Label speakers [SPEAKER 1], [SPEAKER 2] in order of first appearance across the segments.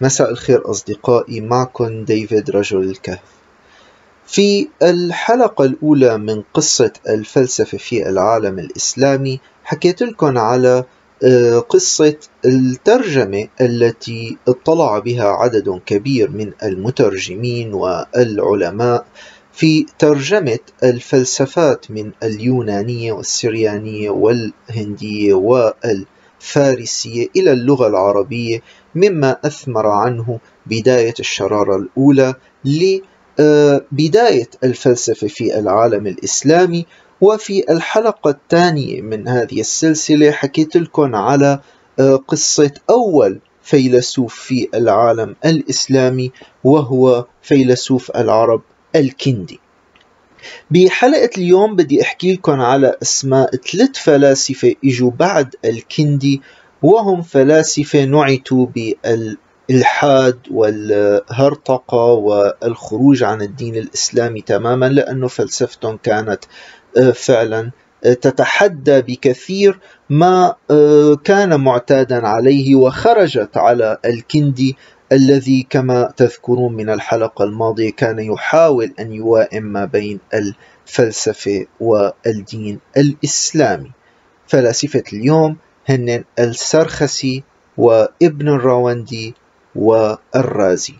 [SPEAKER 1] مساء الخير أصدقائي معكم ديفيد رجل الكهف. في الحلقة الأولى من قصة الفلسفة في العالم الإسلامي حكيت لكم على آه، قصة الترجمة التي اطلع بها عدد كبير من المترجمين والعلماء في ترجمة الفلسفات من اليونانية والسريانية والهندية والفارسية إلى اللغة العربية. مما أثمر عنه بداية الشرارة الأولى لبداية الفلسفة في العالم الإسلامي وفي الحلقة الثانية من هذه السلسلة حكيت لكم على آه، قصة أول فيلسوف في العالم الإسلامي وهو فيلسوف العرب الكندي. بحلقة اليوم بدي أحكي لكم على أسماء ثلاث فلاسفة إجوا بعد الكندي وهم فلاسفة نعتوا بالإلحاد والهرطقة والخروج عن الدين الإسلامي تماما لأنه فلسفتهم كانت آه، فعلا آه، تتحدى بكثير ما آه، كان معتادا عليه وخرجت على الكندي الذي كما تذكرون من الحلقة الماضية كان يحاول أن يوائم ما بين الفلسفة والدين الإسلامي. فلاسفة اليوم هن السرخسي وابن الراوندي والرازي.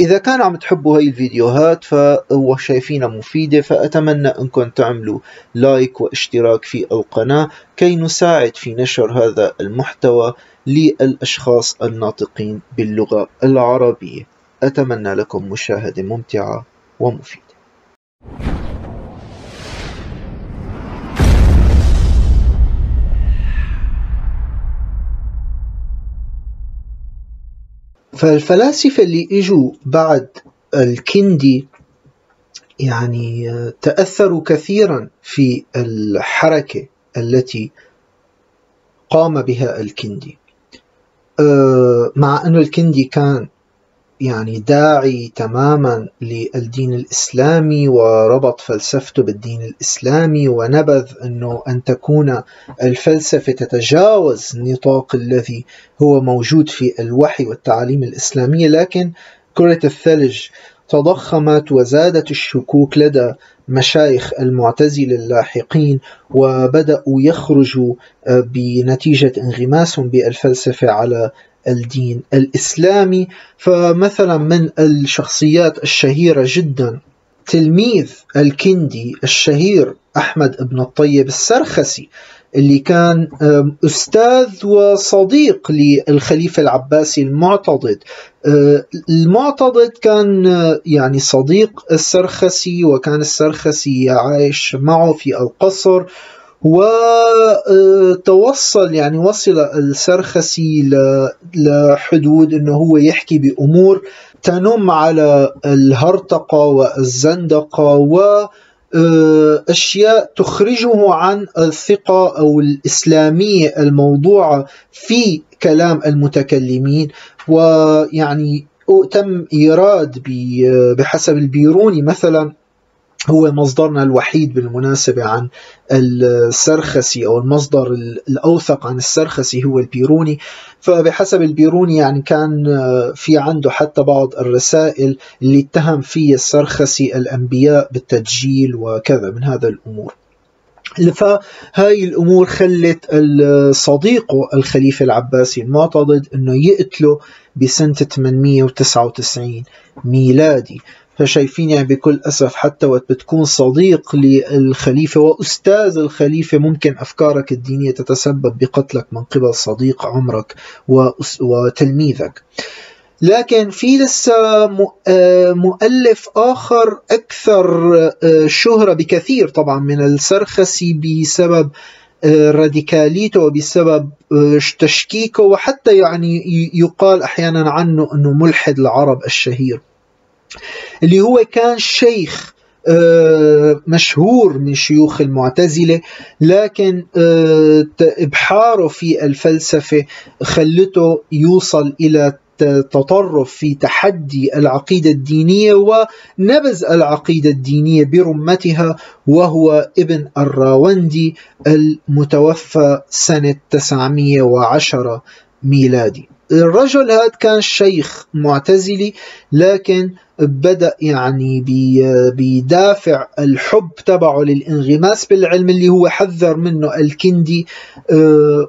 [SPEAKER 1] إذا كان عم تحبوا هاي الفيديوهات وشايفينها مفيدة فأتمنى أنكم تعملوا like واشتراك في القناة كي نساعد في نشر هذا المحتوى للأشخاص الناطقين باللغة العربية. أتمنى لكم مشاهدة ممتعة ومفيدة. فالفلاسفة اللي إجوا بعد الكندي يعني تأثروا كثيرا في الحركة التي قام بها الكندي. أه، مع أن الكندي كان يعني داعي تماما للدين الإسلامي وربط فلسفته بالدين الإسلامي ونبذ أنه أن تكون الفلسفة تتجاوز النطاق الذي هو موجود في الوحي والتعاليم الإسلامية. لكن كرة الثلج تضخمت وزادت الشكوك لدى مشايخ المعتزلة اللاحقين وبدأوا يخرجوا بنتيجة انغماسهم بالفلسفة على الدين الإسلامي. فمثلا من الشخصيات الشهيرة جدا تلميذ الكندي الشهير أحمد بن الطيب السرخسي اللي كان أستاذ وصديق للخليفة العباسي المعتضد. أه، المعتضد كان يعني صديق السرخسي وكان السرخسي عايش معه في القصر. وتوصل يعني وصل السرخسي لحدود إنه هو يحكي بأمور تنم على الهرطقة والزندقة و أشياء تخرجه عن الثقة أو الإسلامية الموضوعة في كلام المتكلمين. ويعني تم إيراد بحسب البيروني مثلا هو مصدرنا الوحيد بالمناسبة عن السرخسي أو المصدر الأوثق عن السرخسي هو البيروني. فبحسب البيروني يعني كان في عنده حتى بعض الرسائل اللي اتهم فيها السرخسي الأنبياء بالتدجيل وكذا من هذا الأمور. فهاي الأمور خلت صديقه الخليفة العباسي المعتضد أنه يقتله بسنة 899 ميلادي. فشايفين يعني بكل أسف حتى وقت بتكون صديق للخليفة وأستاذ الخليفة ممكن أفكارك الدينية تتسبب بقتلك من قبل صديق عمرك وتلميذك. لكن في لسه آه، مؤلف آخر أكثر آه، شهرة بكثير طبعا من السرخسي بسبب آه، راديكاليته وبسبب تشكيكه وحتى يعني يقال أحيانا عنه أنه ملحد العرب الشهير. اللي هو كان شيخ آه، مشهور من شيوخ المعتزلة لكن آه، إبحاره في الفلسفة خلته يوصل إلى تطرف في تحدي العقيدة الدينية ونبذ العقيدة الدينية برمتها وهو ابن الراوندي المتوفى سنة 910 ميلادي. الرجل هذا كان شيخ معتزلي لكن بدأ يعني بيدافع الحب تبعه للانغماس بالعلم اللي هو حذر منه الكندي آه،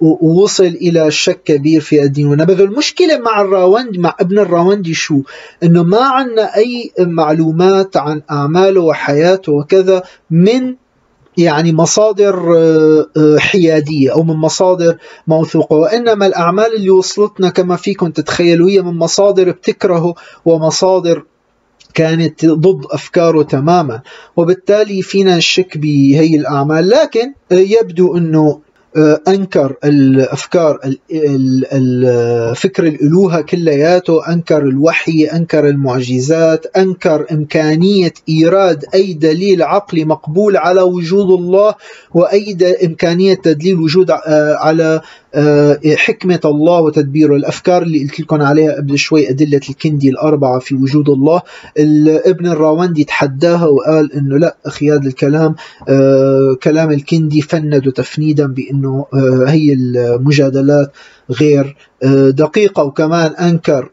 [SPEAKER 1] ووصل إلى شك كبير في الدين. ونبذ المشكلة مع الراوندي مع ابن الراوندي شو؟ إنه ما عندنا أي معلومات عن أعماله وحياته وكذا من يعني مصادر آه، آه، حيادية أو من مصادر موثوقة. وإنما الأعمال اللي وصلتنا كما فيكم تتخيلوا هي من مصادر بتكرهه ومصادر كانت ضد أفكاره تماما. وبالتالي فينا نشك بهي الأعمال. لكن يبدو أنه آه، أنكر الأفكار فكر الألوهة كلياته أنكر الوحي أنكر المعجزات أنكر إمكانية إيراد أي دليل عقلي مقبول على وجود الله وأي إمكانية تدليل وجود آه، على آه، حكمة الله وتدبيره الأفكار اللي قلت لكم عليها قبل شوي أدلة الكندي الأربعة في وجود الله. ابن الراوندي تحداها وقال أنه لا أخي هذا الكلام آه، كلام الكندي فند تفنيدا بأنه آه، هي المجادلات غير دقيقة وكمان أنكر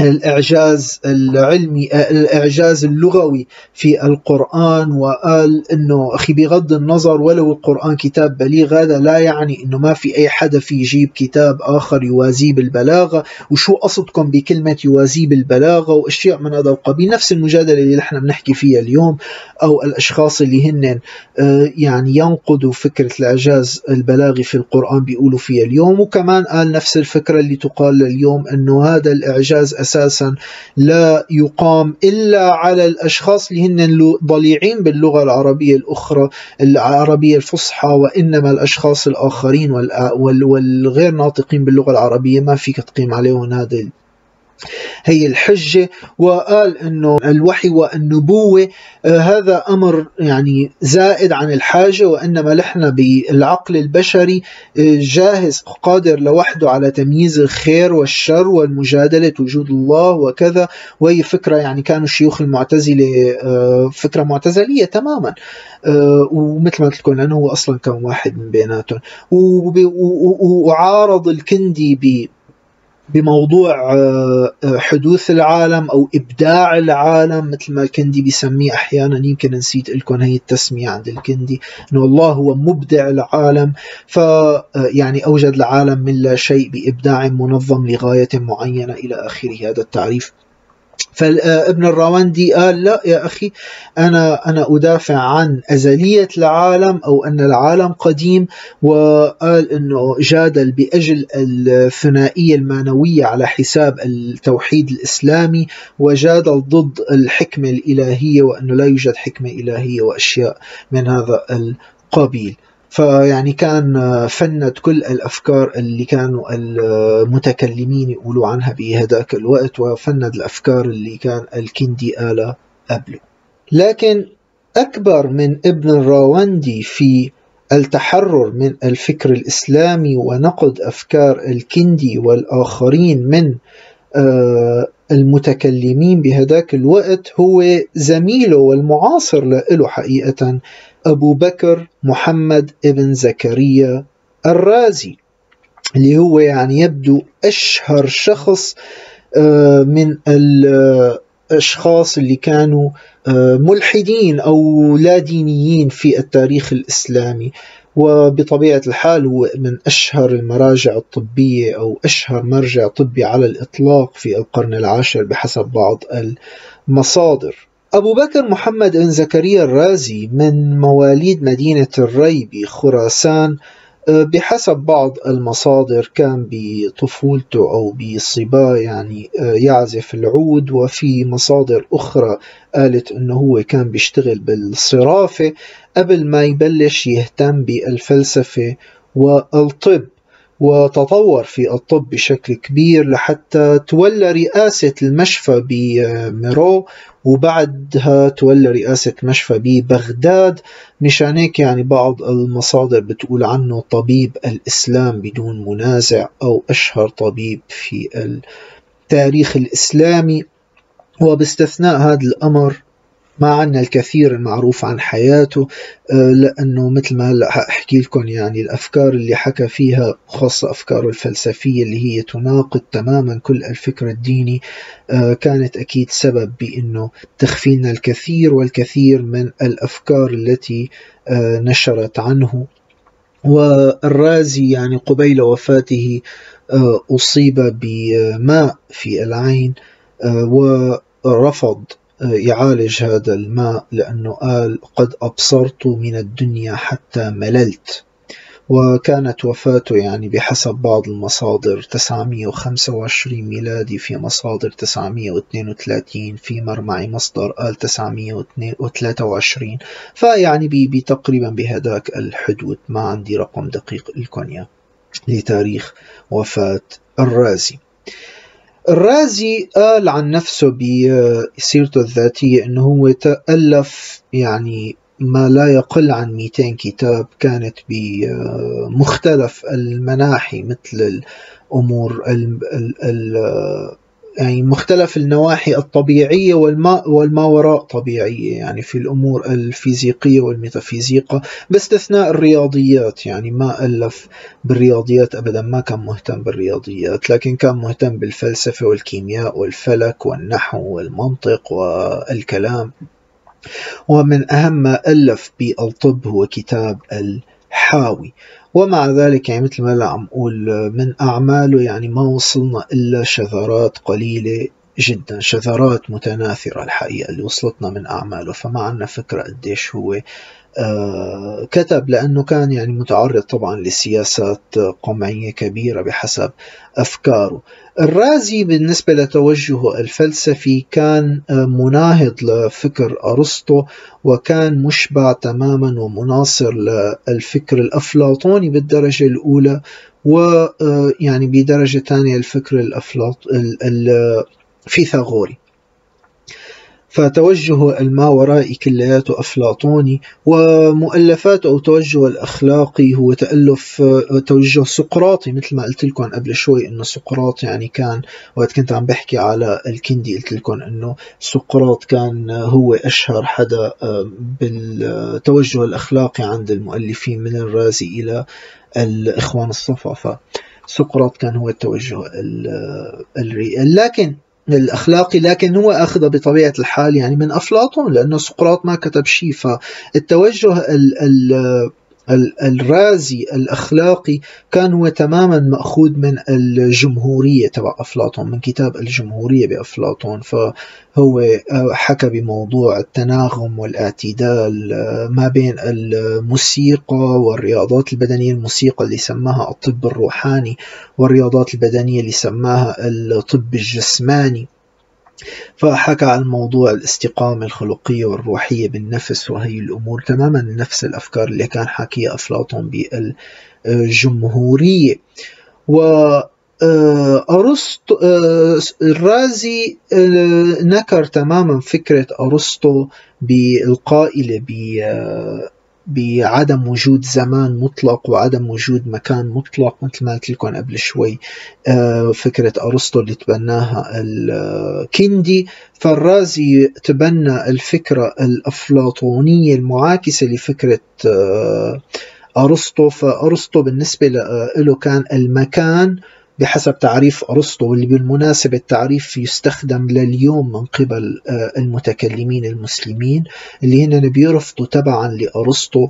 [SPEAKER 1] الإعجاز العلمي الإعجاز اللغوي في القرآن وقال أنه أخي بغض النظر ولو القرآن كتاب بليغ هذا لا يعني أنه ما في أي حدا في يجيب كتاب آخر يوازيه بالبلاغة. وشو قصدكم بكلمة يوازيه بالبلاغة؟ وأشياء من هذا القبيل نفس المجادلة اللي نحن بنحكي فيها اليوم أو الأشخاص اللي هن آه، يعني ينقضوا فكرة الإعجاز البلاغي في القرآن بيقولوا فيها اليوم. وكمان قال نفس الفكرة اللي تقال اليوم أنه هذا الإعجاز أساسا لا يقام إلا على الأشخاص اللي هن ضليعين باللغة العربية الأخرى العربية الفصحى وإنما الأشخاص الآخرين والغير ناطقين باللغة العربية. ما فيك تقيم عليهم هذا هي الحجة وقال أنه الوحي والنبوة آه، هذا أمر يعني زائد عن الحاجة وإنما نحن بالعقل البشري آه، جاهز قادر لوحده على تمييز الخير والشر والمجادلة وجود الله وكذا. وهي فكرة يعني كانوا الشيوخ المعتزلة آه، فكرة معتزلية تماما ومثل ما قلت لكم لأنه هو أصلا كان واحد من بيناتهم. وعارض الكندي ب بموضوع آه، آه، حدوث العالم أو إبداع العالم مثل ما الكندي بيسميه أحيانا. يمكن نسيت لكم هي التسمية عند الكندي إنه الله هو مبدع العالم. ف آه، أوجد العالم من لا شيء بإبداع منظم لغاية معينة إلى آخره. هذا التعريف. فابن الراوندي قال لا يا أخي أنا أنا أدافع عن أزلية العالم أو أن العالم قديم. وقال أنه جادل بأجل الثنائية المانوية على حساب التوحيد الإسلامي وجادل ضد الحكمة الإلهية وأنه لا يوجد حكمة إلهية وأشياء من هذا القبيل. فيعني كان فند كل الأفكار اللي كانوا المتكلمين يقولوا عنها بهذاك الوقت وفند الأفكار اللي كان الكندي قالها قبله. لكن أكبر من ابن الراوندي في التحرر من الفكر الإسلامي ونقد أفكار الكندي والآخرين من آه، المتكلمين بهذاك الوقت هو زميله والمعاصر له حقيقة أبو بكر محمد ابن زكريا الرازي اللي هو يعني يبدو أشهر شخص آه، من الأشخاص اللي كانوا آه، ملحدين أو لا دينيين في التاريخ الإسلامي. وبطبيعة الحال هو من أشهر المراجع الطبية أو أشهر مرجع طبي على الإطلاق في القرن العاشر بحسب بعض المصادر. أبو بكر محمد بن زكريا الرازي من مواليد مدينة الري بخراسان بحسب بعض المصادر كان بطفولته أو بصباه يعني أه، يعزف العود. وفي مصادر أخرى قالت أنه هو كان بيشتغل بالصرافة قبل ما يبلش يهتم بالفلسفة والطب. وتطور في الطب بشكل كبير لحتى تولى رئاسة المشفى بميرو وبعدها تولى رئاسة مشفى ببغداد مشان هيك يعني بعض المصادر بتقول عنه طبيب الإسلام بدون منازع أو أشهر طبيب في التاريخ الإسلامي. وباستثناء هذا الأمر ما عنا الكثير المعروف عن حياته آه، لأنه مثل ما أحكي لكم يعني الأفكار اللي حكى فيها خاصة أفكاره الفلسفية اللي هي تناقض تماما كل الفكر الديني آه، كانت أكيد سبب بأنه تخفينا الكثير والكثير من الأفكار التي آه، نشرت عنه. والرازي يعني قبيل وفاته أصيب بماء في العين ورفض يعالج هذا الماء لأنه قال قد أبصرت من الدنيا حتى مللت. وكانت وفاته يعني بحسب بعض المصادر 925 ميلادي في مصادر 932 في مرمعي مصدر قال 923 فيعني بتقريبا بهذاك الحدود. ما عندي رقم دقيق لكم لتاريخ وفاة الرازي. الرازي قال عن نفسه بسيرته الذاتية أنه هو تألف يعني ما لا يقل عن 200 كتاب كانت بمختلف المناحي مثل الأمور ال ال يعني مختلف النواحي الطبيعية والما, والما وراء طبيعية يعني في الأمور الفيزيقية والميتافيزيقا باستثناء الرياضيات. يعني ما ألف بالرياضيات أبدا ما كان مهتم بالرياضيات لكن كان مهتم بالفلسفة والكيمياء والفلك والنحو والمنطق والكلام. ومن أهم ما ألف بالطب هو كتاب الحاوي. ومع ذلك يعني مثل ما عم أقول من أعماله يعني ما وصلنا إلا شذرات قليلة جدا شذرات متناثرة الحقيقة اللي وصلتنا من أعماله. فما عنا فكرة قديش هو كتب لأنه كان يعني متعرض طبعا لسياسات قمعية كبيرة بحسب أفكاره. الرازي بالنسبة لتوجهه الفلسفي كان آه، مناهض لفكر أرسطو وكان مشبع تماما ومناصر للفكر الأفلاطوني بالدرجة الأولى ويعني آه، بدرجة ثانية الفكر الأفلاطوني الفيثاغوري فتوجهه الماورائي كلياته أفلاطوني ومؤلفاته أو توجهه الأخلاقي هو تألف توجه سقراطي مثل ما قلت لكم قبل شوي أنه سقراط يعني كان وقت كنت عم بحكي على الكندي قلت لكم أنه سقراط كان هو أشهر حدا آه، بالتوجه الأخلاقي عند المؤلفين من الرازي إلى الإخوان الصفا. فسقراط كان هو التوجه الرئي. لكن الأخلاقي لكن هو أخذ بطبيعة الحال يعني من أفلاطون لأنه سقراط ما كتب شيء. فالتوجه ال ال الرازي الأخلاقي كان هو تماما مأخوذ من الجمهورية تبع أفلاطون من كتاب الجمهورية بأفلاطون. فهو حكى بموضوع التناغم والاعتدال ما بين الموسيقى والرياضات البدنية الموسيقى اللي سماها الطب الروحاني والرياضات البدنية اللي سماها الطب الجسماني. فحكى عن موضوع الاستقامة الخلقية والروحية بالنفس وهي الأمور. تماما نفس الأفكار اللي كان حكيها أفلاطون بالجمهورية. و آه، أرسطو آه، الرازي آه، نكر تماما فكرة أرسطو بالقائلة بعدم وجود زمان مطلق وعدم وجود مكان مطلق مثل ما قلت لكم قبل شوي آه، فكرة أرسطو اللي تبناها الكندي. فالرازي تبنى الفكرة الأفلاطونية المعاكسة لفكرة آه، أرسطو. فأرسطو بالنسبة له كان المكان بحسب تعريف أرسطو واللي بالمناسبة التعريف يستخدم لليوم من قبل آه، المتكلمين المسلمين اللي هن بيرفضوا تبعا لأرسطو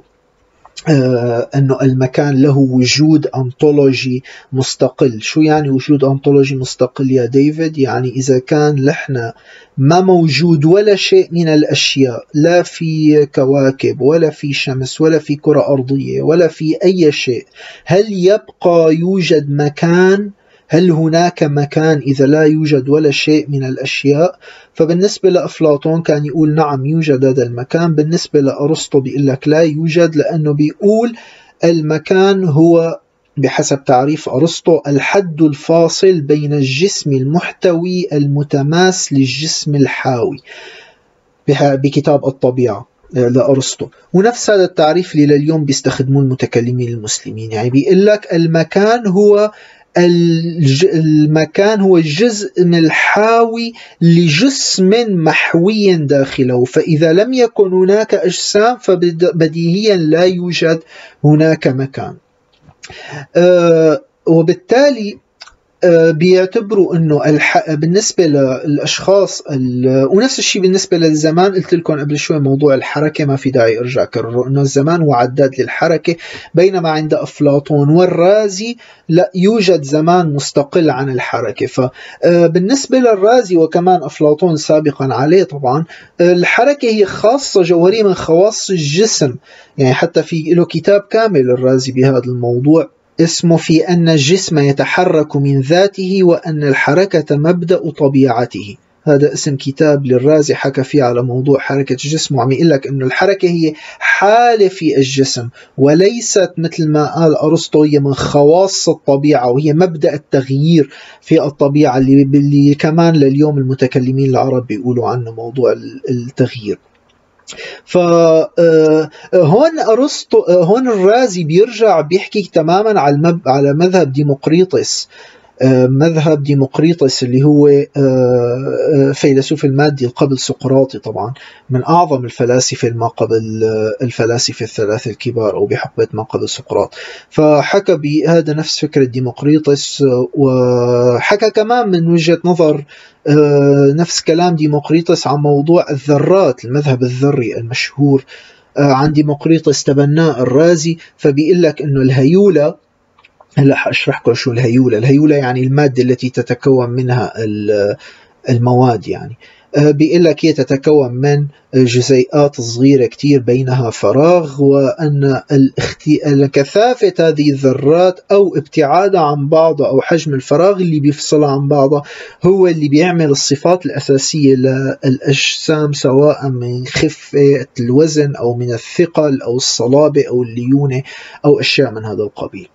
[SPEAKER 1] آه أنه المكان له وجود أنطولوجي مستقل. شو يعني وجود أنطولوجي مستقل يا ديفيد؟ يعني إذا كان لحنا ما موجود ولا شيء من الأشياء لا في كواكب ولا في شمس ولا في كرة أرضية ولا في أي شيء هل يبقى يوجد مكان هل هناك مكان إذا لا يوجد ولا شيء من الأشياء؟ فبالنسبة لأفلاطون كان يقول نعم يوجد هذا المكان. بالنسبة لأرسطو بيقول لك لا يوجد لأنه بيقول المكان هو بحسب تعريف أرسطو الحد الفاصل بين الجسم المحتوي المتماس للجسم الحاوي. بكتاب الطبيعة لأرسطو. ونفس هذا التعريف اللي لليوم بيستخدموه المتكلمين المسلمين. يعني بيقول لك المكان هو المكان هو الجزء الحاوي لجسم محوي داخله. فإذا لم يكن هناك أجسام فبديهيا لا يوجد هناك مكان. أه وبالتالي بيعتبروا إنه الح... بالنسبة للأشخاص ال... ونفس الشيء بالنسبة للزمان. قلت لكم قبل شوي موضوع الحركة ما في داعي أرجع أكرره إنه الزمان هو عداد للحركة. بينما عند أفلاطون والرازي لا يوجد زمان مستقل عن الحركة. فبالنسبه آه، للرازي وكمان أفلاطون سابقا عليه طبعا آه، الحركة هي خاصة جوهرية من خواص الجسم. يعني حتى في له كتاب كامل الرازي بهذا الموضوع. اسمه في أن الجسم يتحرك من ذاته وأن الحركة مبدأ طبيعته. هذا اسم كتاب للرازي. حكى فيه على موضوع حركة الجسم. وعم يقول لك أنه الحركة هي حالة في الجسم وليست مثل ما قال أرسطو هي من خواص الطبيعة وهي مبدأ التغيير في الطبيعة اللي, اللي كمان لليوم المتكلمين العرب بيقولوا عنه موضوع التغيير. فهون آه، أرسطو آه، هون الرازي بيرجع بيحكي تماما على على مذهب ديمقريطس. آه، مذهب ديمقريطس اللي هو آه، آه، فيلسوف المادي قبل سقراطي طبعا من أعظم الفلاسفة ما قبل الفلاسفة الثلاثة الكبار أو بحقبة ما قبل سقراط. فحكى بهذا نفس فكرة ديمقريطس وحكى كمان من وجهة نظر نفس كلام ديمقريطس عن موضوع الذرات المذهب الذري المشهور عن ديمقريطس تبناه الرازي. فبيقول لك إنه الهيولة هلا حأشرح لكم شو الهيولة، الهيولة يعني المادة التي تتكون منها المواد يعني. آه، بيقول لك هي تتكون من جزيئات صغيرة كتير بينها فراغ وأن كثافة هذه الذرات أو ابتعادها عن بعضها أو حجم الفراغ اللي بيفصلها عن بعضها هو اللي بيعمل الصفات الأساسية للأجسام سواء من خفة الوزن أو من الثقل أو الصلابة أو الليونة أو أشياء من هذا القبيل.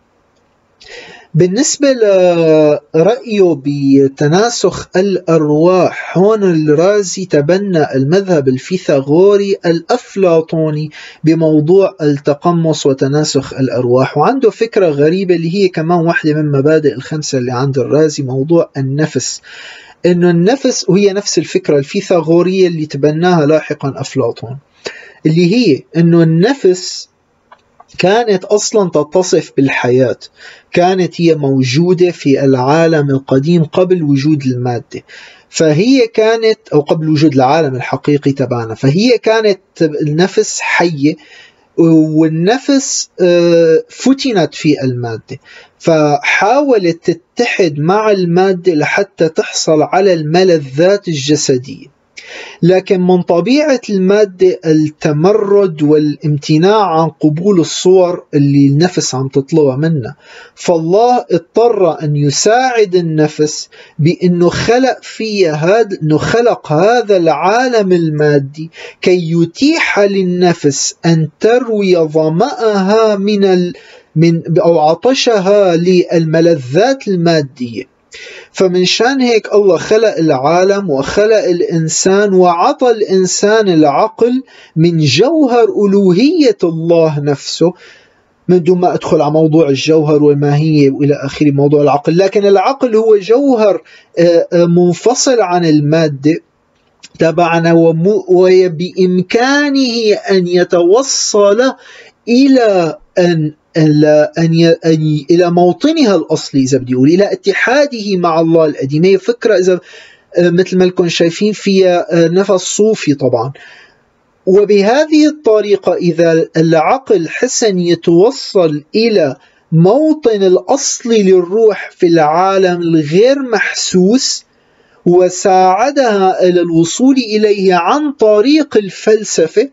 [SPEAKER 1] بالنسبة لرأيه بتناسخ الأرواح هون الرازي تبنى المذهب الفيثاغوري الأفلاطوني بموضوع التقمص وتناسخ الأرواح. وعنده فكرة غريبة اللي هي كمان واحدة من مبادئ الخمسة اللي عند الرازي موضوع النفس. إنه النفس وهي نفس الفكرة الفيثاغورية اللي تبناها لاحقا أفلاطون اللي هي إنه النفس كانت أصلا تتصف بالحياة. كانت هي موجودة في العالم القديم قبل وجود المادة. فهي كانت أو قبل وجود العالم الحقيقي تبعنا. فهي كانت النفس حية والنفس آه، فتنت في المادة. فحاولت تتحد مع المادة لحتى تحصل على الملذات الجسديه لكن من طبيعة المادة التمرد والامتناع عن قبول الصور اللي النفس عم تطلبها منا فالله اضطر أن يساعد النفس بأنه خلق فيها هذا أنه خلق هذا العالم المادي كي يتيح للنفس أن تروي ظمأها من ال من أو عطشها للملذات المادية. فمن شان هيك الله خلق العالم وخلق الإنسان وعطى الإنسان العقل من جوهر ألوهية الله نفسه من دون ما أدخل على موضوع الجوهر والماهية وإلى آخر موضوع العقل. لكن العقل هو جوهر آه، آه، منفصل عن المادة تبعنا وبإمكانه أن يتوصل إلى أن إلى أن إلى موطنها الأصلي إذا بدي أقول إلى اتحاده مع الله القديم. هي فكرة إذا آه، مثل ما لكم شايفين فيها آه، نفس صوفي طبعا. وبهذه الطريقة إذا العقل حسن يتوصل إلى موطن الأصلي للروح في العالم الغير محسوس وساعدها إلى الوصول إليه عن طريق الفلسفة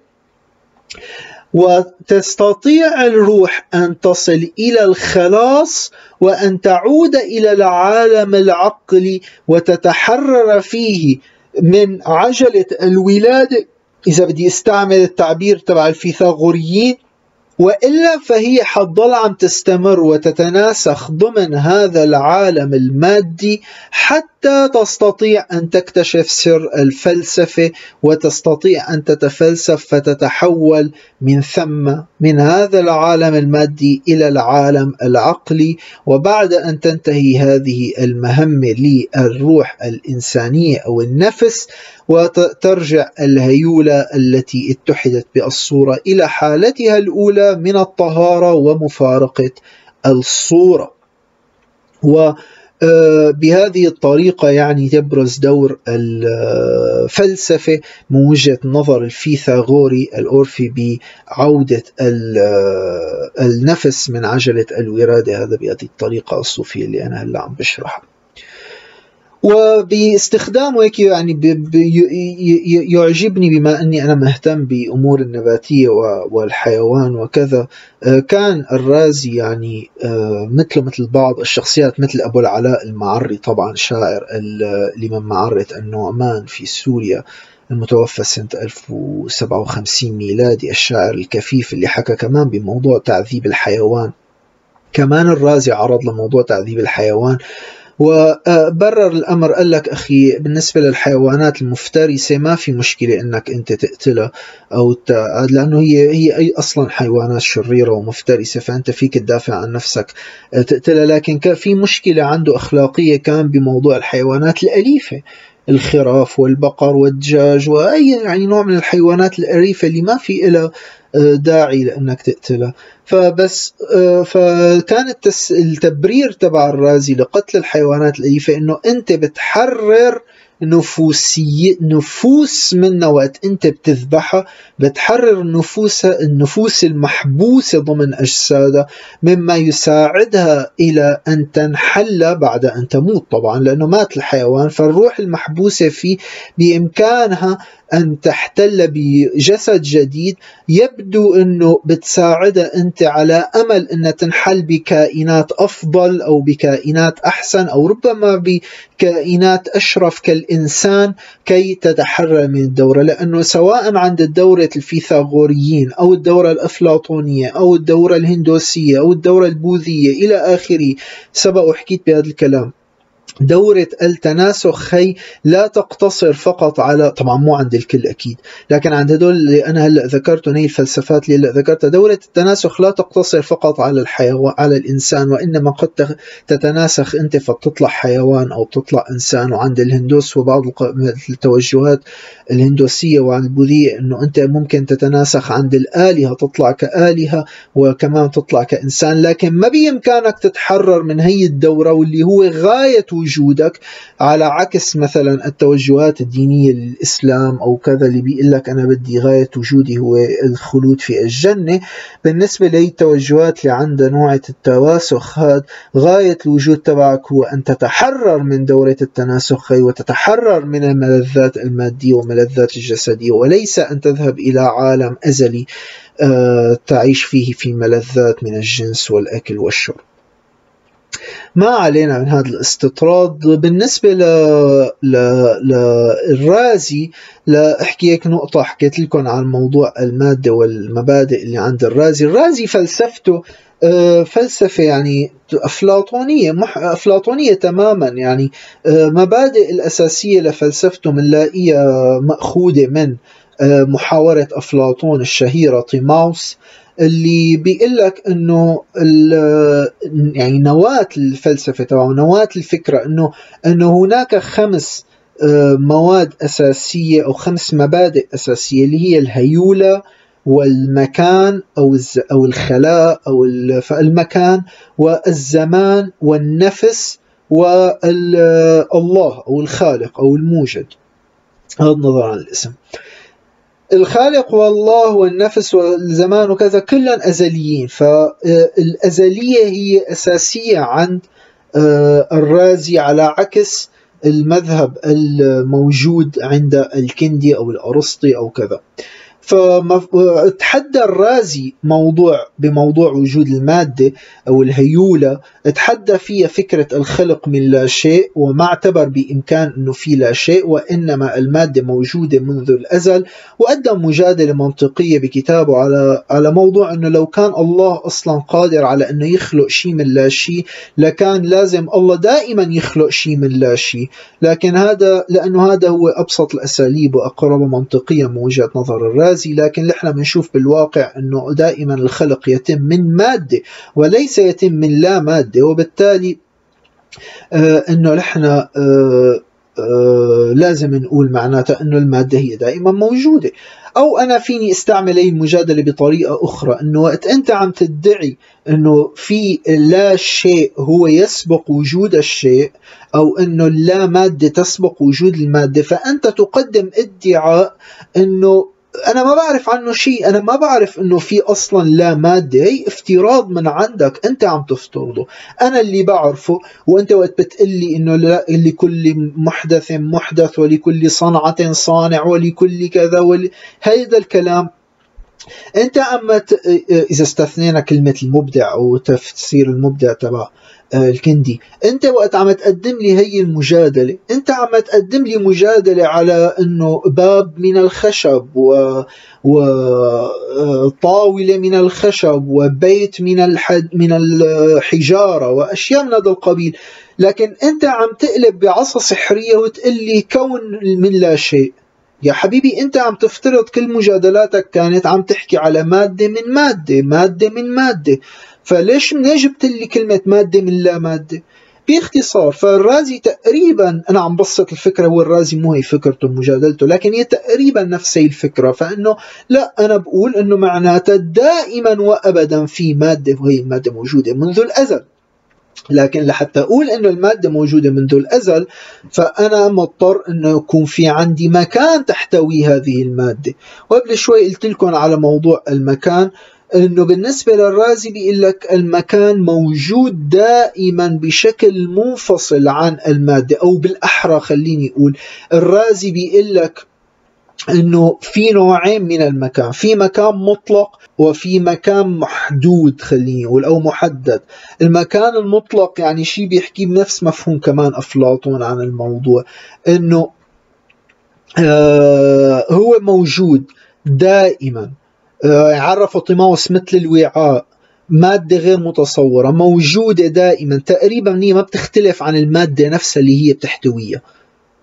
[SPEAKER 1] وتستطيع الروح أن تصل إلى الخلاص وأن تعود إلى العالم العقلي وتتحرر فيه من عجلة الولادة إذا بدي أستعمل التعبير تبع الفيثاغوريين وإلا فهي حتضل عم تستمر وتتناسخ ضمن هذا العالم المادي حتى حتى تستطيع أن تكتشف سر الفلسفة وتستطيع أن تتفلسف فتتحول من ثم من هذا العالم المادي إلى العالم العقلي. وبعد أن تنتهي هذه المهمة للروح الإنسانية أو النفس وترجع الهيولة التي اتحدت بالصورة إلى حالتها الأولى من الطهارة ومفارقة الصورة. و بهذه الطريقة يعني يبرز دور الفلسفة من وجهة نظر الفيثاغوري الأورفي بعودة آه، النفس من عجلة الورادة. هذا بهذه الطريقة الصوفية اللي أنا هلأ عم بشرحها. وباستخدامه هيك يعني يعجبني بما أني أنا مهتم بأمور النباتية والحيوان وكذا. آه، كان الرازي يعني آه، مثله مثل بعض الشخصيات مثل أبو العلاء المعري طبعا شاعر لمن معرة النعمان في سوريا المتوفى سنة 1057 ميلادي الشاعر الكفيف اللي حكى كمان بموضوع تعذيب الحيوان. كمان الرازي عرض لموضوع تعذيب الحيوان. وبرر الأمر قال لك أخي بالنسبة للحيوانات المفترسة ما في مشكلة أنك أنت تقتلها أو. لأنه هي هي أي أصلا حيوانات شريرة ومفترسة فأنت فيك تدافع عن نفسك تقتلها لكن كان في مشكلة عنده أخلاقية كان بموضوع الحيوانات الأليفة الخراف والبقر والدجاج وأي يعني نوع من الحيوانات الأليفة اللي ما في لها داعي لأنك تقتلها فبس آه، فكان التبرير تبع الرازي لقتل الحيوانات الأليفة إنه أنت بتحرر نفوسية نفوس منا وقت أنت بتذبحها بتحرر النفوس النفوس المحبوسة ضمن أجسادها مما يساعدها إلى أن تنحل بعد أن تموت طبعا لأنه مات الحيوان فالروح المحبوسة فيه بإمكانها أن تحتل بجسد جديد يبدو أنه بتساعدها أنت على أمل أن تنحل بكائنات أفضل أو بكائنات أحسن أو ربما بكائنات أشرف كالإنسان كي تتحرر من الدورة. لأنه سواء عند الدورة الفيثاغوريين أو الدورة الأفلاطونية أو الدورة الهندوسية أو الدورة البوذية إلى آخره سبق وحكيت بهذا الكلام. دورة التناسخ هي لا تقتصر فقط على طبعا مو عند الكل أكيد لكن عند هدول اللي أنا هلأ ذكرتهم هي الفلسفات اللي هلأ ذكرتها دورة التناسخ لا تقتصر فقط على الحيوان على الإنسان وإنما قد تتناسخ أنت فتطلع حيوان أو تطلع إنسان. وعند الهندوس وبعض التوجهات الهندوسية وعند البوذية أنه أنت ممكن تتناسخ عند الآلهة تطلع كآلهة وكمان تطلع كإنسان لكن ما بإمكانك تتحرر من هي الدورة واللي هو غاية وجودك. على عكس مثلا التوجهات الدينية للإسلام أو كذا اللي بيقول لك أنا بدي غاية وجودي هو الخلود في الجنة بالنسبة لي التوجهات اللي عندها نوع التواسخ هذا غاية الوجود تبعك هو أن تتحرر من دورة التناسخ وتتحرر من الملذات المادية والملذات الجسدية وليس أن تذهب إلى عالم أزلي آه، تعيش فيه في ملذات من الجنس والأكل والشرب. ما علينا من هذا الاستطراد. بالنسبة ل... ل... للرازي لأحكي هيك نقطة حكيت لكم عن موضوع المادة والمبادئ اللي عند الرازي. الرازي فلسفته آه، فلسفة يعني أفلاطونية مح... أفلاطونية تماما. يعني آه، مبادئ الأساسية لفلسفته بنلاقيها مأخوذة من آه، محاورة أفلاطون الشهيرة طيماوس اللي بيقول لك انه يعني نواة الفلسفة تبعه نواة الفكرة انه إنه هناك خمس آه، مواد أساسية أو خمس مبادئ أساسية اللي هي الهيولة والمكان أو أو الخلاء أو المكان والزمان والنفس والله أو الخالق أو الموجد. هذا النظر عن الاسم الخالق والله والنفس والزمان وكذا كلهم أزليين. فالأزلية هي أساسية عند آه، الرازي على عكس المذهب الموجود عند الكندي أو الأرسطي أو كذا. فتحدى الرازي موضوع بموضوع وجود المادة أو الهيولة. تحدى فيها فكرة الخلق من لا شيء وما اعتبر بإمكان أنه في لا شيء وإنما المادة موجودة منذ الأزل. وقدم مجادلة منطقية بكتابه على على موضوع أنه لو كان الله أصلا قادر على أنه يخلق شيء من لا شيء لكان لازم الله دائما يخلق شيء من لا شيء. لكن هذا لأنه هذا هو أبسط الأساليب وأقرب منطقيا من وجهة نظر الرازي. لكن نحن بنشوف بالواقع أنه دائما الخلق يتم من مادة وليس يتم من لا مادة. وبالتالي آه أنه نحن آه آه لازم نقول معناتها أنه المادة هي دائما موجودة. أو أنا فيني أستعمل أي المجادلة بطريقة أخرى أنه وقت أنت عم تدعي أنه في لا شيء هو يسبق وجود الشيء أو أنه لا مادة تسبق وجود المادة فأنت تقدم ادعاء أنه أنا ما بعرف عنه شيء. أنا ما بعرف إنه في أصلا لا مادة. هي افتراض من عندك. أنت عم تفترضه. أنا اللي بعرفه وأنت وقت بتقلي إنه لا لكل محدث محدث ولكل صنعة صانع ولكل كذا ول... هذا الكلام. أنت أما ت... إذا استثنينا كلمة المبدع أو تفسير المبدع تبع آه، الكندي أنت وقت عم تقدم لي هي المجادلة أنت عم تقدم لي مجادلة على إنه باب من الخشب و وطاوله من الخشب وبيت من الحد من الحجارة واشياء من هذا القبيل. لكن أنت عم تقلب بعصا سحرية وتقول لي كون من لا شيء. يا حبيبي أنت عم تفترض كل مجادلاتك كانت عم تحكي على مادة من مادة مادة من مادة. فليش منين جبت لي كلمة مادة من لا مادة؟ باختصار فالرازي تقريبا أنا عم بسط الفكرة هو الرازي مو هي فكرته مجادلته لكن هي تقريبا نفس هي الفكرة. فإنه لا أنا بقول إنه معناتها دائما وابدا في مادة وهي الماده موجودة منذ الأزل. لكن لحتى أقول إنه المادة موجودة منذ الأزل فأنا مضطر إنه يكون في عندي مكان تحتوي هذه المادة. وقبل شوي قلت لكم على موضوع المكان إنه بالنسبة للرازي بيقول لك المكان موجود دائما بشكل منفصل عن المادة أو بالأحرى خليني أقول. الرازي بيقول لك إنه في نوعين من المكان في مكان مطلق وفي مكان محدود خليني أقول أو محدد. المكان المطلق يعني شيء بيحكي بنفس مفهوم كمان أفلاطون عن الموضوع إنه آه هو موجود دائما. آه، عرفوا طيماوس مثل الوعاء مادة غير متصورة موجودة دائما. تقريبا هي ما بتختلف عن المادة نفسها اللي هي بتحتويها.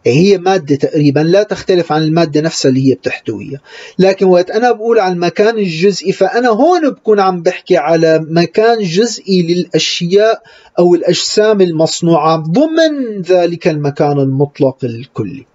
[SPEAKER 1] هي مادة تقريبا لا تختلف عن المادة نفسها اللي هي بتحتويها. لكن وقت أنا بقول على المكان الجزئي فأنا هون بكون عم بحكي على مكان جزئي للأشياء أو الأجسام المصنوعة ضمن ذلك المكان المطلق الكلي.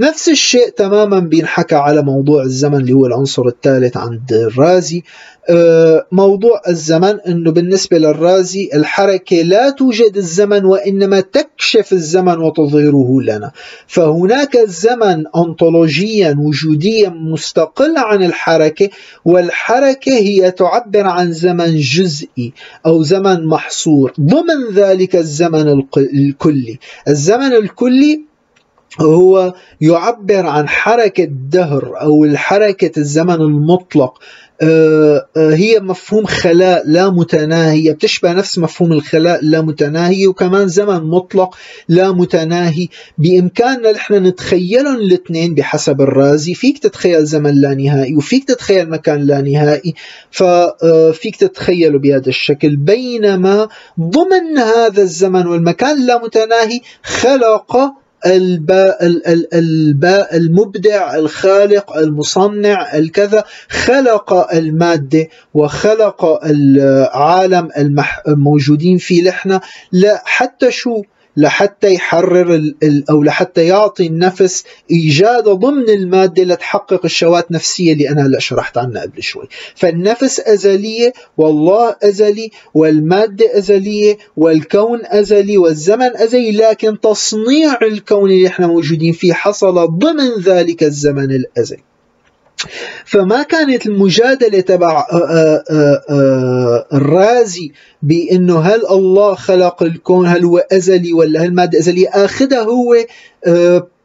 [SPEAKER 1] نفس الشيء تماما بينحكى على موضوع الزمن اللي هو العنصر الثالث عند الرازي. آه، موضوع الزمن إنه بالنسبة للرازي الحركة لا توجد الزمن وإنما تكشف الزمن وتظهره لنا. فهناك الزمن انطولوجيا وجوديا مستقل عن الحركة والحركة هي تعبر عن زمن جزئي أو زمن محصور. ضمن ذلك الزمن الكلي. الزمن الكلي هو يعبر عن حركة دهر أو الحركة الزمن المطلق هي مفهوم خلاء لا متناهي بتشبه نفس مفهوم الخلاء لا متناهي وكمان زمن مطلق لا متناهي. بإمكاننا نحن نتخيلهم الاثنين بحسب الرازي فيك تتخيل زمن لا نهائي وفيك تتخيل مكان لا نهائي. ففيك آه، تتخيله بهذا الشكل. بينما ضمن هذا الزمن والمكان اللامتناهي خلق الباء الباء المبدع الخالق المصنع الكذا خلق المادة وخلق العالم الموجودين فيه لحنا لا حتى شو؟ لحتى يحرر أو لحتى يعطي النفس إيجاد ضمن المادة لتحقق الشوات النفسية اللي أنا هلا شرحت عنها قبل شوي. فالنفس أزلية والله أزلي والمادة أزلية والكون أزلي والزمن أزلي لكن تصنيع الكون اللي إحنا موجودين فيه حصل ضمن ذلك الزمن الأزلي. فما كانت المجادلة تبع آه، آه، آه، الرازي بأنه هل الله خلق الكون هل هو أزلي ولا هل المادة أزلية؟ آخذها هو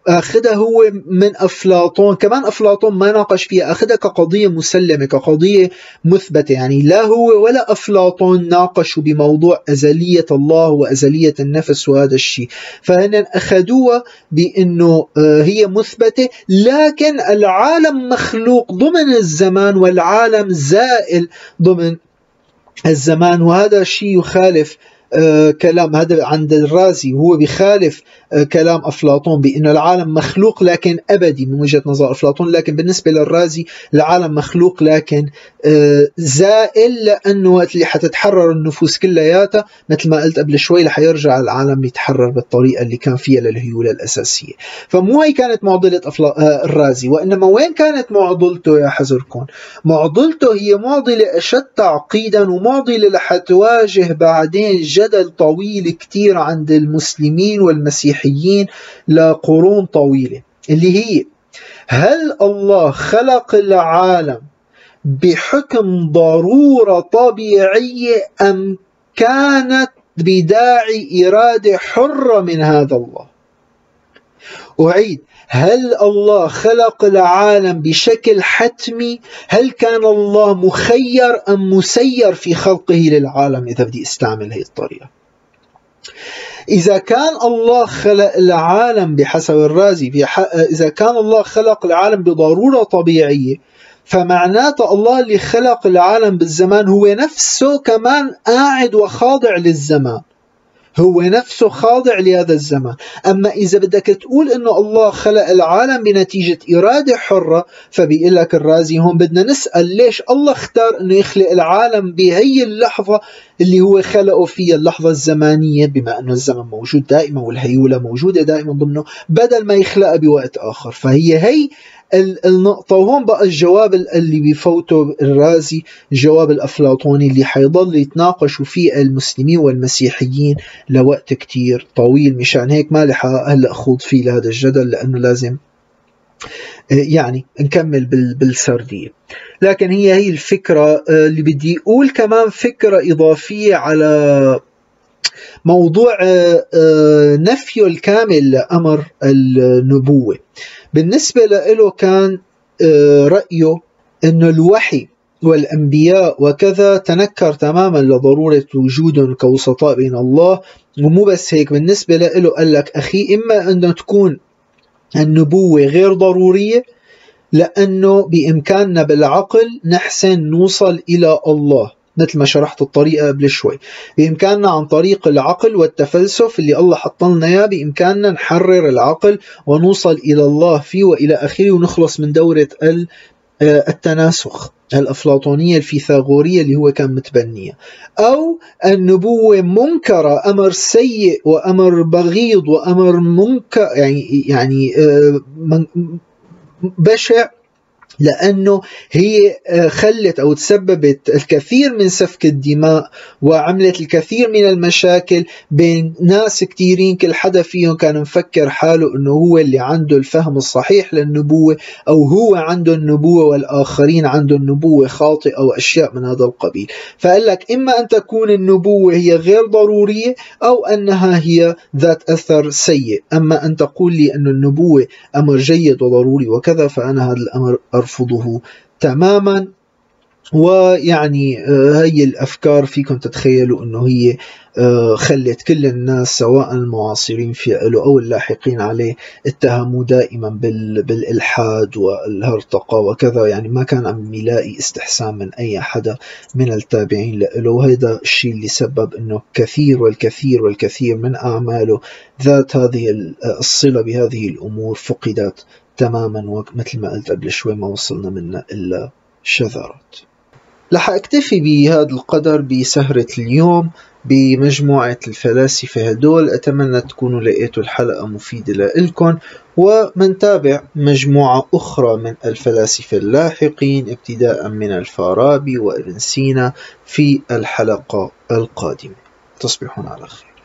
[SPEAKER 1] اخذها هو من أفلاطون. كمان أفلاطون ما ناقش فيها. أخذها كقضية مسلمة كقضية مثبتة. يعني لا هو ولا أفلاطون ناقشوا بموضوع أزلية الله وأزلية النفس وهذا الشيء. فهن أخذوها بأنه آه، هي مثبتة. لكن العالم مخلوق ضمن الزمان والعالم زائل ضمن الزمان. وهذا الشيء يخالف آه، كلام هذا عند الرازي. هو بخالف كلام أفلاطون بأن العالم مخلوق لكن أبدي من وجهة نظر أفلاطون لكن بالنسبة للرازي العالم مخلوق لكن آه، زائل لأنه وقت اللي حتتحرر النفوس كلياتها مثل ما قلت قبل شوي رح يرجع العالم يتحرر بالطريقة اللي كان فيها للهيولة الأساسية. فمو هي كانت معضلة أفلا... الرازي وإنما وين كانت معضلته يا حزركم معضلته هي معضلة أشد تعقيدا ومعضلة لحتواجه بعدين جدل طويل كتير عند المسلمين والمسيحيين. لقرون طويلة اللي هي هل الله خلق العالم بحكم ضرورة طبيعية أم كانت بداعي إرادة حرة من هذا الله؟ أعيد هل الله خلق العالم بشكل حتمي؟ هل كان الله مخير أم مسير في خلقه للعالم إذا بدي أستعمل هي الطريقة؟ إذا كان الله خلق العالم بحسب الرازي إذا كان الله خلق العالم بضرورة طبيعية فمعناته الله اللي خلق العالم بالزمان هو نفسه كمان قاعد وخاضع للزمان. هو نفسه خاضع لهذا الزمان. أما إذا بدك تقول أنه الله خلق العالم بنتيجة إرادة حرة فبيقول لك الرازي هون بدنا نسأل ليش الله اختار أنه يخلق العالم بهي اللحظة اللي هو خلقه فيها اللحظة الزمانية بما أنه الزمن موجود دائما والهيولة موجودة دائما ضمنه بدل ما يخلقها بوقت آخر. فهي هي النقطة. وهون بقى الجواب اللي بيفوته الرازي الجواب الأفلاطوني اللي حيضل يتناقشوا فيه المسلمين والمسيحيين لوقت كتير طويل. مشان هيك ما لح هلأ خوض فيه لهذا الجدل لأنه لازم يعني نكمل بالسردية. لكن هي هي الفكرة اللي بدي أقول كمان فكرة إضافية على موضوع نفيه الكامل لأمر النبوة. بالنسبة له كان آه، رأيه أن الوحي والأنبياء وكذا تنكر تماما لضرورة وجودهم كوسطاء بين الله. ومو بس هيك بالنسبة له قال لك أخي إما أن تكون النبوة غير ضرورية لأنه بإمكاننا بالعقل نحسن نوصل إلى الله. مثل ما شرحت الطريقة قبل شوي. بإمكاننا عن طريق العقل والتفلسف اللي الله حط لنا إياه بإمكاننا نحرر العقل ونوصل إلى الله فيه وإلى آخره ونخلص من دورة آه، التناسخ الأفلاطونية الفيثاغورية اللي هو كان متبنية. أو النبوة منكرة أمر سيء وأمر بغيض وأمر منكر يعني يعني آه، بشع لأنه هي آه، خلت أو تسببت الكثير من سفك الدماء وعملت الكثير من المشاكل بين ناس كثيرين كل حدا فيهم كان مفكر حاله أنه هو اللي عنده الفهم الصحيح للنبوة أو هو عنده النبوة والآخرين عنده النبوة خاطئة أو أشياء من هذا القبيل. فقال لك إما أن تكون النبوة هي غير ضرورية أو أنها هي ذات أثر سيء. أما أن تقول لي أن النبوة أمر جيد وضروري وكذا فأنا هذا الأمر أرفضه تماما. ويعني آه، هي الأفكار فيكم تتخيلوا أنه هي آه، خلت كل الناس سواء المعاصرين في له أو اللاحقين عليه اتهموا دائما بالإلحاد والهرطقة وكذا. يعني ما كان عم يلاقي استحسان من أي حدا من التابعين له وهذا الشيء اللي سبب أنه كثير والكثير والكثير من أعماله ذات هذه الصلة بهذه الأمور فقدت تماما ومثل ما قلت قبل شوي ما وصلنا منها إلا شذرات. رح أكتفي بهذا القدر بسهرة اليوم بمجموعة الفلاسفة هدول. أتمنى تكونوا لقيتوا الحلقة مفيدة لإلكم. ومنتابع مجموعة أخرى من الفلاسفة اللاحقين ابتداء من الفارابي وابن سينا في الحلقة القادمة. تصبحون على خير.